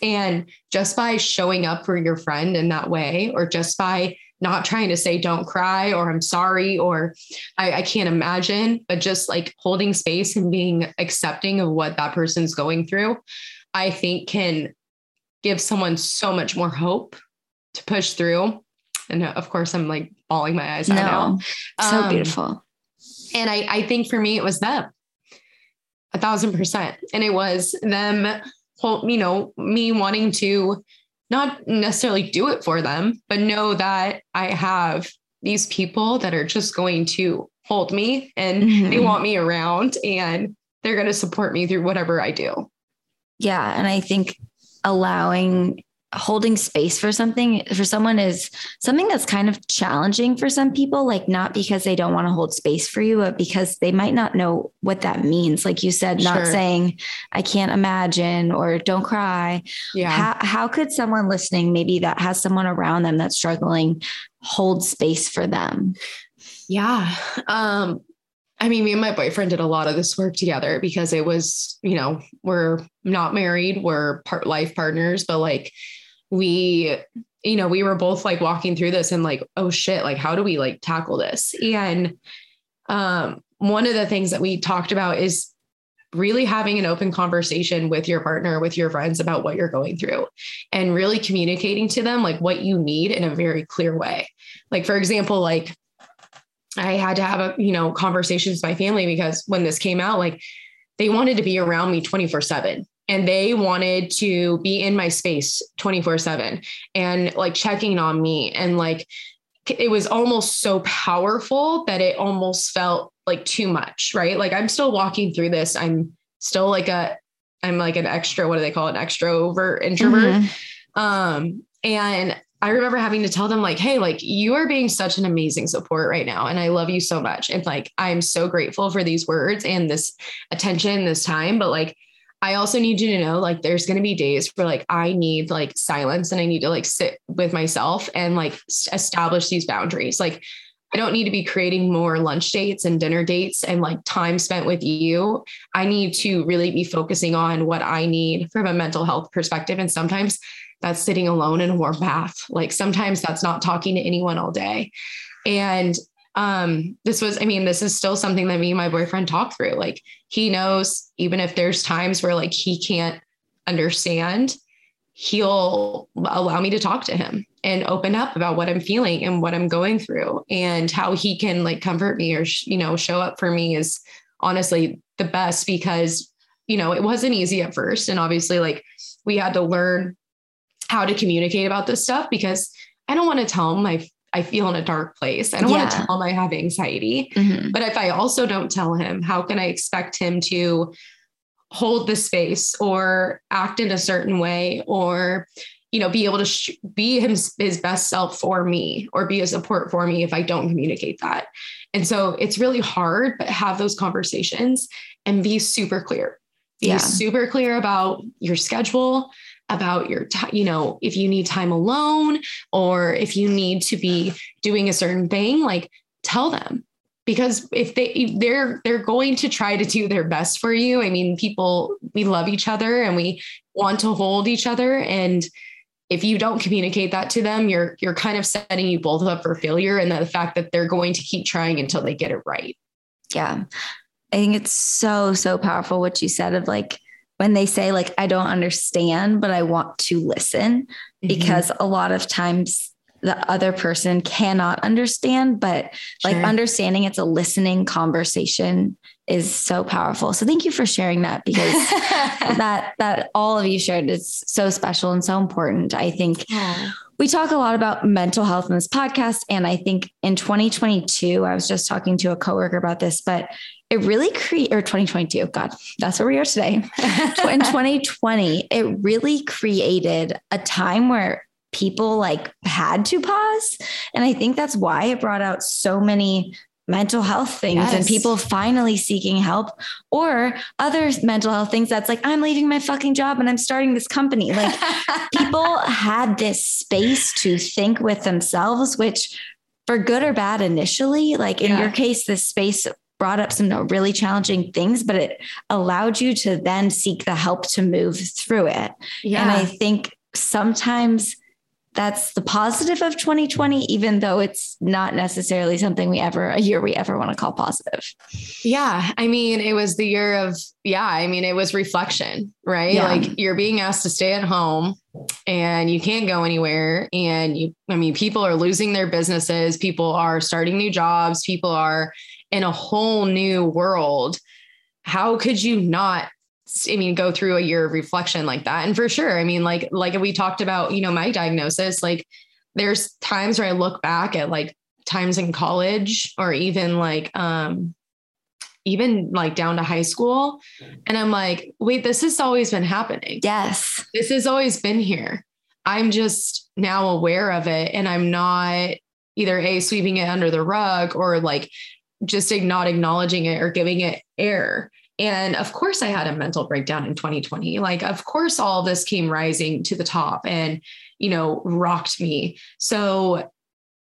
And just by showing up for your friend in that way, or just by not trying to say don't cry or I'm sorry or I, I, can't imagine, but just like holding space and being accepting of what that person's going through, I think can give someone so much more hope to push through. And of course, I'm like bawling my eyes out no, now. So um, beautiful. And I, I think for me, it was them a thousand percent. And it was them, you know, me wanting to not necessarily do it for them, but know that I have these people that are just going to hold me and mm-hmm. they want me around and they're going to support me through whatever I do. Yeah. And I think allowing holding space for something for someone is something that's kind of challenging for some people like not because they don't want to hold space for you but because they might not know what that means. Like you said not sure. saying i can't imagine or don't cry. Yeah. How, how could someone listening maybe that has someone around them that's struggling hold space for them? Yeah. Um I mean, me and my boyfriend did a lot of this work together because it was, you know, we're not married, we're part life partners, but like we you know we were both like walking through this and like oh shit like how do we like tackle this? And um one of the things that we talked about is really having an open conversation with your partner with your friends about what you're going through and really communicating to them like what you need in a very clear way. Like for example like i had to have a you know conversations with my family because when this came out like they wanted to be around me 24 7 and they wanted to be in my space 24 7 and like checking on me and like it was almost so powerful that it almost felt like too much right like i'm still walking through this i'm still like a i'm like an extra what do they call it extrovert introvert mm-hmm. um and I remember having to tell them like, hey, like you are being such an amazing support right now. And I love you so much. And like, I'm so grateful for these words and this attention, this time. But like, I also need you to know like there's going to be days where like I need like silence and I need to like sit with myself and like establish these boundaries. Like I don't need to be creating more lunch dates and dinner dates and like time spent with you. I need to really be focusing on what I need from a mental health perspective and sometimes that's sitting alone in a warm bath. Like sometimes that's not talking to anyone all day. And um this was i mean this is still something that me and my boyfriend talk through. Like he knows even if there's times where like he can't understand he'll allow me to talk to him and open up about what i'm feeling and what i'm going through and how he can like comfort me or you know show up for me is honestly the best because you know it wasn't easy at first. And obviously like we had to learn how to communicate about this stuff because i don't want to tell my I feel in a dark place. I don't yeah. want to tell him I have anxiety. Mm-hmm. But if I also don't tell him, how can I expect him to hold the space or act in a certain way or you know be able to sh- be his, his best self for me or be a support for me if i don't communicate that and so it's really hard but have those conversations and be super clear be yeah. super clear about your schedule about your time, you know, if you need time alone or if you need to be doing a certain thing, like tell them because if they they're they're going to try to do their best for you. I mean, people we love each other and we want to hold each other and if you don't communicate that to them, you're you're kind of setting you both up for failure and the fact that they're going to keep trying until they get it right. Yeah. I think it's so so powerful what you said of like when they say like i don't understand but i want to listen mm-hmm. because a lot of times the other person cannot understand but sure. like understanding it's a listening conversation is so powerful so thank you for sharing that because that that all of you shared is so special and so important i think yeah. we talk a lot about mental health in this podcast and i think in 2022 i was just talking to a coworker about this but it really create or 2022 god that's where we are today in 2020 it really created a time where people like had to pause and i think that's why it brought out so many mental health things yes. and people finally seeking help or other mental health things that's like i'm leaving my fucking job and i'm starting this company like people had this space to think with themselves which for good or bad initially like in yeah. your case this space brought up some really challenging things, but it allowed you to then seek the help to move through it. Yeah. And I think sometimes that's the positive of 2020, even though it's not necessarily something we ever, a year we ever want to call positive. Yeah. I mean, it was the year of, yeah, I mean, it was reflection, right? Yeah. Like you're being asked to stay at home and you can't go anywhere. And you, I mean, people are losing their businesses, people are starting new jobs, people are in a whole new world. How could you not I mean, go through a year of reflection like that. And for sure, I mean, like, like we talked about, you know, my diagnosis, like there's times where I look back at like times in college or even like, um, even like down to high school. And I'm like, wait, this has always been happening. Yes. This has always been here. I'm just now aware of it. And I'm not either A, sweeping it under the rug or like just not acknowledging it or giving it air. And of course, I had a mental breakdown in 2020. Like, of course, all this came rising to the top and, you know, rocked me. So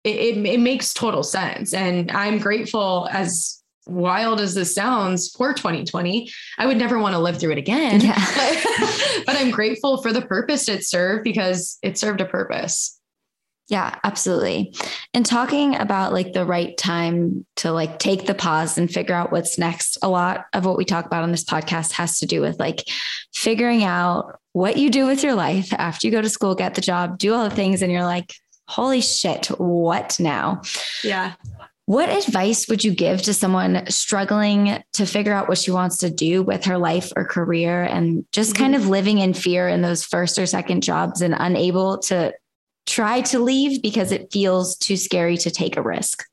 it, it, it makes total sense. And I'm grateful as wild as this sounds for 2020 i would never want to live through it again yeah. but i'm grateful for the purpose it served because it served a purpose yeah, absolutely. And talking about like the right time to like take the pause and figure out what's next. A lot of what we talk about on this podcast has to do with like figuring out what you do with your life after you go to school, get the job, do all the things, and you're like, holy shit, what now? Yeah. What advice would you give to someone struggling to figure out what she wants to do with her life or career and just mm-hmm. kind of living in fear in those first or second jobs and unable to try to leave because it feels too scary to take a risk?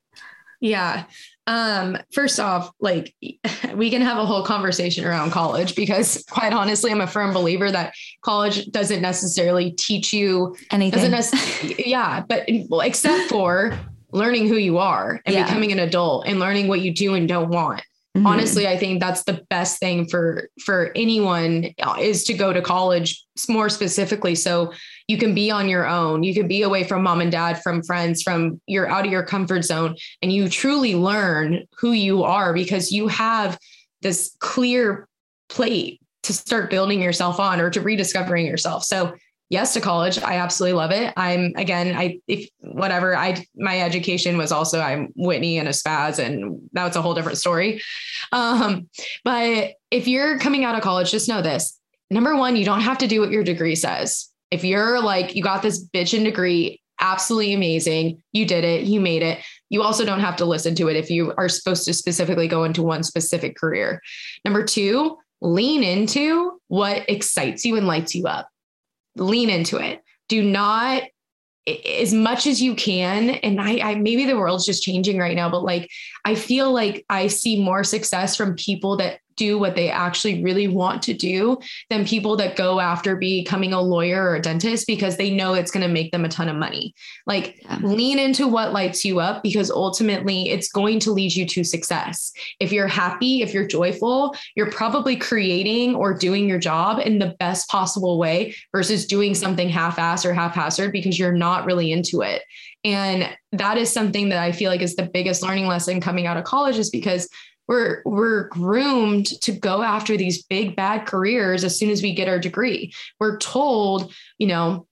Yeah. Um, first off, like we can have a whole conversation around college because quite honestly, I'm a firm believer that college doesn't necessarily teach you anything. Yeah, but well, except for learning who you are and yeah. becoming an adult and learning what you do and don't want. Mm-hmm. Honestly, I think that's the best thing for for anyone uh, is to go to college more specifically so you can be on your own. You can be away from mom and dad, from friends, from you're out of your comfort zone, and you truly learn who you are because you have this clear plate to start building yourself on or to rediscovering yourself. So yes to college i absolutely love it i'm again i if whatever i my education was also i'm whitney and a spaz and that's a whole different story um but if you're coming out of college just know this number one you don't have to do what your degree says if you're like, you got this bitchin' degree, absolutely amazing. You did it, you made it. You also don't have to listen to it if you are supposed to specifically go into one specific career. Number two, lean into what excites you and lights you up. Lean into it. Do not as much as you can and I, I, maybe the world's just changing right now but like i feel like i see more success from people that do what they actually really want to do than people that go after becoming a lawyer or a dentist because they know it's going to make them a ton of money. Like yeah. lean into what lights you up because ultimately it's going to lead you to success. If you're happy, if you're joyful, you're probably creating or doing your job in the best possible way versus doing something half-assed or haphazard because you're not really into it. And that is something that I feel like is the biggest learning lesson coming out of college is because we're we're groomed to go after these big bad careers as soon as we get our degree. We're told, you know,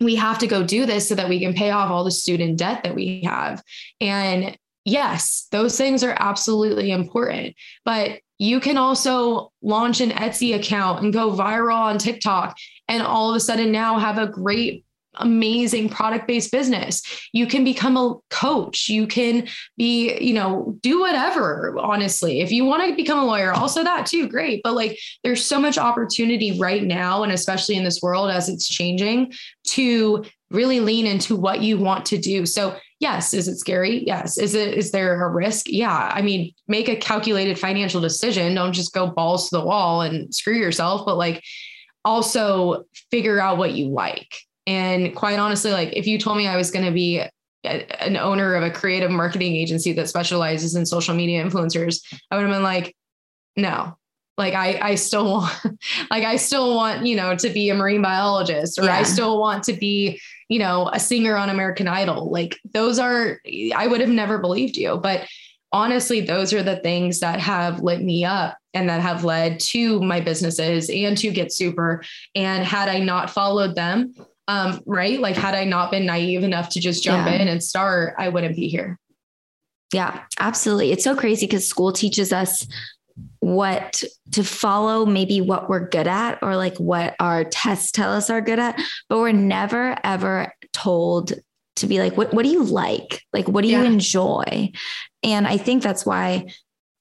we have to go do this so that we can pay off all the student debt that we have. And yes, those things are absolutely important, but you can also launch an Etsy account and go viral on TikTok and all of a sudden now have a great amazing product based business. You can become a coach. You can be, you know, do whatever, honestly. If you want to become a lawyer, also that too, great. But like there's so much opportunity right now, and especially in this world as it's changing, to really lean into what you want to do. So, yes, is it scary? Yes. Is it is there a risk? Yeah. I mean, make a calculated financial decision. Don't just go balls to the wall and screw yourself, but like also figure out what you like and quite honestly, like if you told me I was going to be a, an owner of a creative marketing agency that specializes in social media influencers, I would have been like, no, like I, I still want, like I still want, you know, to be a marine biologist or yeah. I still want to be, you know, a singer on American Idol. Like those are, I would have never believed you, but honestly, those are the things that have lit me up and that have led to my businesses and to Get Supr. And had I not followed them, um, right? Like, had I not been naive enough to just jump yeah. in and start, I wouldn't be here. Yeah, absolutely. It's so crazy because school teaches us what to follow, maybe what we're good at, or like what our tests tell us are good at, but we're never ever told to be like, what, what do you like? Like, what do yeah. you enjoy? And I think that's why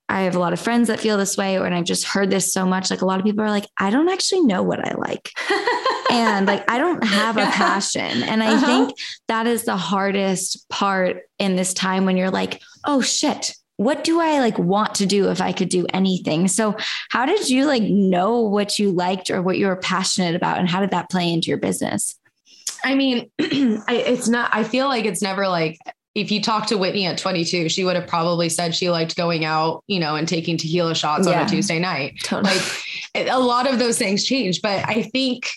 I have a lot of friends that feel this way, or and I've just heard this so much. Like a lot of people are like, I don't actually know what I like. and like I don't have a passion. And I uh-huh. think that is the hardest part in this time when you're like, oh shit, what do I like want to do if I could do anything? So how did you like know what you liked or what you were passionate about and how did that play into your business? I mean, I, it's not, I feel like it's never like if you talked to Whitney at 22, she would have probably said she liked going out, you know, and taking tequila shots yeah, on a Tuesday night. Totally. Like a lot of those things change, but I think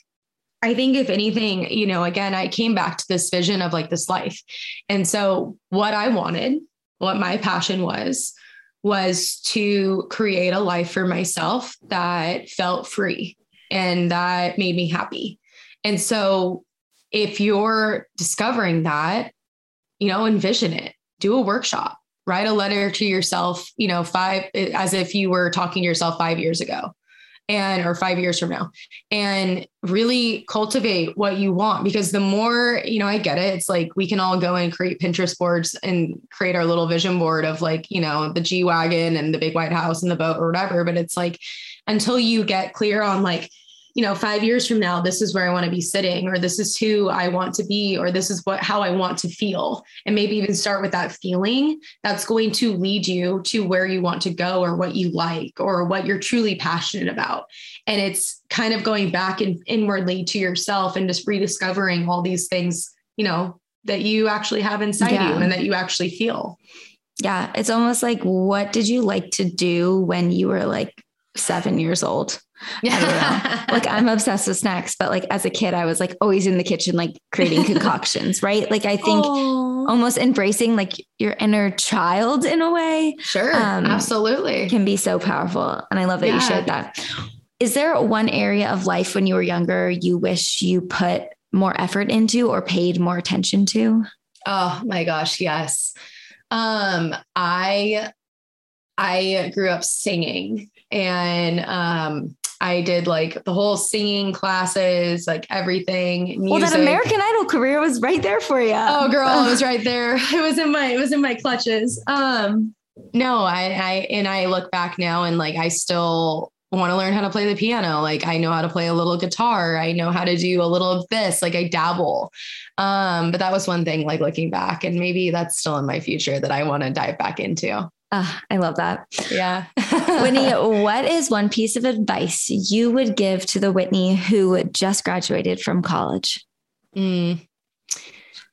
I think if anything, you know, again, I came back to this vision of like this life. And so what I wanted, what my passion was, was to create a life for myself that felt free and that made me happy. And so if you're discovering that, you know, envision it, do a workshop, write a letter to yourself, you know, five, as if you were talking to yourself five years ago and or five years from now and really cultivate what you want. Because the more you know i get it. It's like we can all go and create pinterest boards and create our little vision board of like you know the g-wagon and the big white house and the boat or whatever. But it's like until you get clear on like you know, five years from now, this is where I want to be sitting, or this is who I want to be, or this is what how I want to feel. And maybe even start with that feeling that's going to lead you to where you want to go or what you like or what you're truly passionate about. And it's kind of going back and inwardly to yourself and just rediscovering all these things, you know, that you actually have inside yeah. you and that you actually feel. Yeah. It's almost like what did you like to do when you were like seven years old? Yeah. like I'm obsessed with snacks, but like as a kid, I was like always in the kitchen, like creating concoctions, right? Like I think Aww. almost embracing like your inner child in a way. Sure. Um, absolutely. Can be so powerful. And I love that yeah. you shared that. Is there one area of life when you were younger you wish you put more effort into or paid more attention to? Oh my gosh, yes. Um, I I grew up singing and um I did like the whole singing classes, like everything. Music. Well, that American Idol career was right there for you. Oh, girl, it was right there. It was in my it was in my clutches. Um, no, I I and I look back now and like I still want to learn how to play the piano. Like I know how to play a little guitar. I know how to do a little of this. Like I dabble. Um, but that was one thing like looking back and maybe that's still in my future that I want to dive back into. Oh, I love that. Yeah. Whitney, what is one piece of advice you would give to the Whitney who just graduated from college? Mm.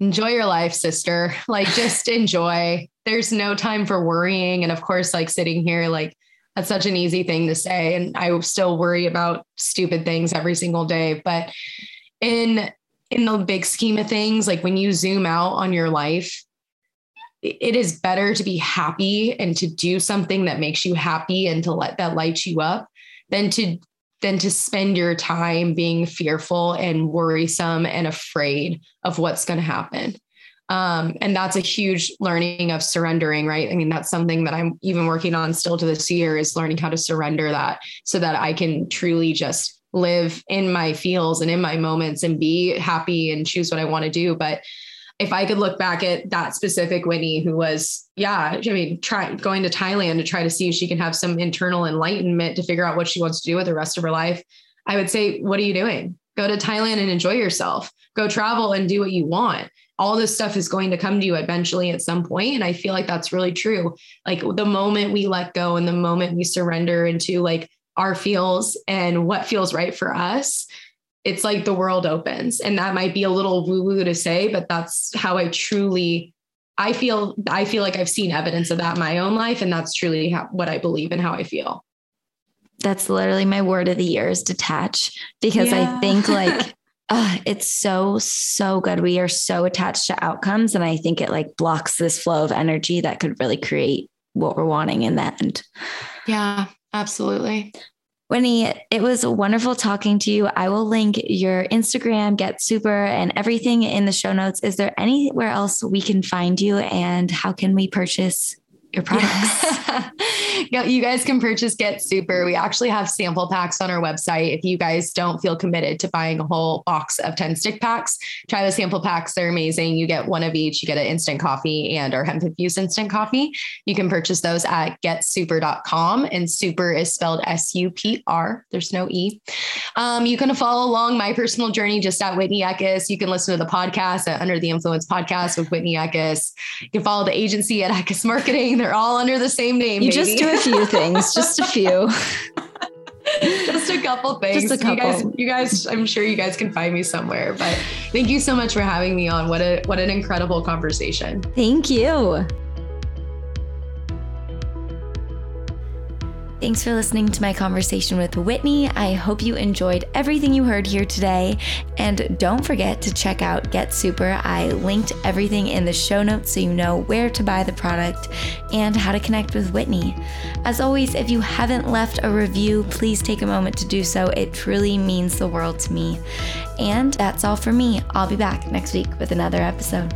Enjoy your life, sister. Like, just enjoy. There's no time for worrying. And of course, like sitting here, like, that's such an easy thing to say. And I still worry about stupid things every single day. But in in the big scheme of things, like when you zoom out on your life, it is better to be happy and to do something that makes you happy and to let that light you up than to than to spend your time being fearful and worrisome and afraid of what's going to happen. Um, and that's a huge learning of surrendering right? I mean that's something that i'm even working on still to this year is learning how to surrender that so that i can truly just live in my feels and in my moments and be happy and choose what i want to do. But if I could look back at that specific Whitney who was, yeah, I mean, try going to Thailand to try to see if she can have some internal enlightenment to figure out what she wants to do with the rest of her life, I would say, what are you doing? Go to Thailand and enjoy yourself. Go travel and do what you want. All this stuff is going to come to you eventually at some point, And I feel like that's really true. Like the moment we let go and the moment we surrender into like our feels and what feels right for us, it's like the world opens. And that might be a little woo woo to say, but that's how I truly. I feel I feel like I've seen evidence of that in my own life, and that's truly how, what I believe and how I feel. That's literally my word of the year is detach because yeah. I think like uh, it's so so good. We are so attached to outcomes, and I think it like blocks this flow of energy that could really create what we're wanting in the end. Yeah, absolutely. Whitney, it was wonderful talking to you. I will link your Instagram, Get Supr, and everything in the show notes. Is there anywhere else we can find you and how can we purchase your products. you guys can purchase Get Supr. We actually have sample packs on our website. If you guys don't feel committed to buying a whole box of 10 stick packs, try the sample packs. They're amazing. You get one of each. You get an instant coffee and our hemp infused instant coffee. You can purchase those at getsupr.com and super is spelled S U P R. There's no E. Um, you can follow along my personal journey just at Whitney Eckis. You can listen to the podcast at Under the Influence podcast with Whitney Eckis. You can follow the agency at Eckis Marketing. They're all under the same name. You baby. just do a few things, just a few. just a couple things. Just a couple. You guys, you guys, I'm sure you guys can find me somewhere. But thank you so much for having me on. What a what an incredible conversation. Thank you. Thanks for listening to my conversation with Whitney. I hope you enjoyed everything you heard here today. And don't forget to check out Get Supr. I linked everything in the show notes so you know where to buy the product and how to connect with Whitney. As always, if you haven't left a review, please take a moment to do so. It truly means the world to me. And that's all for me. I'll be back next week with another episode.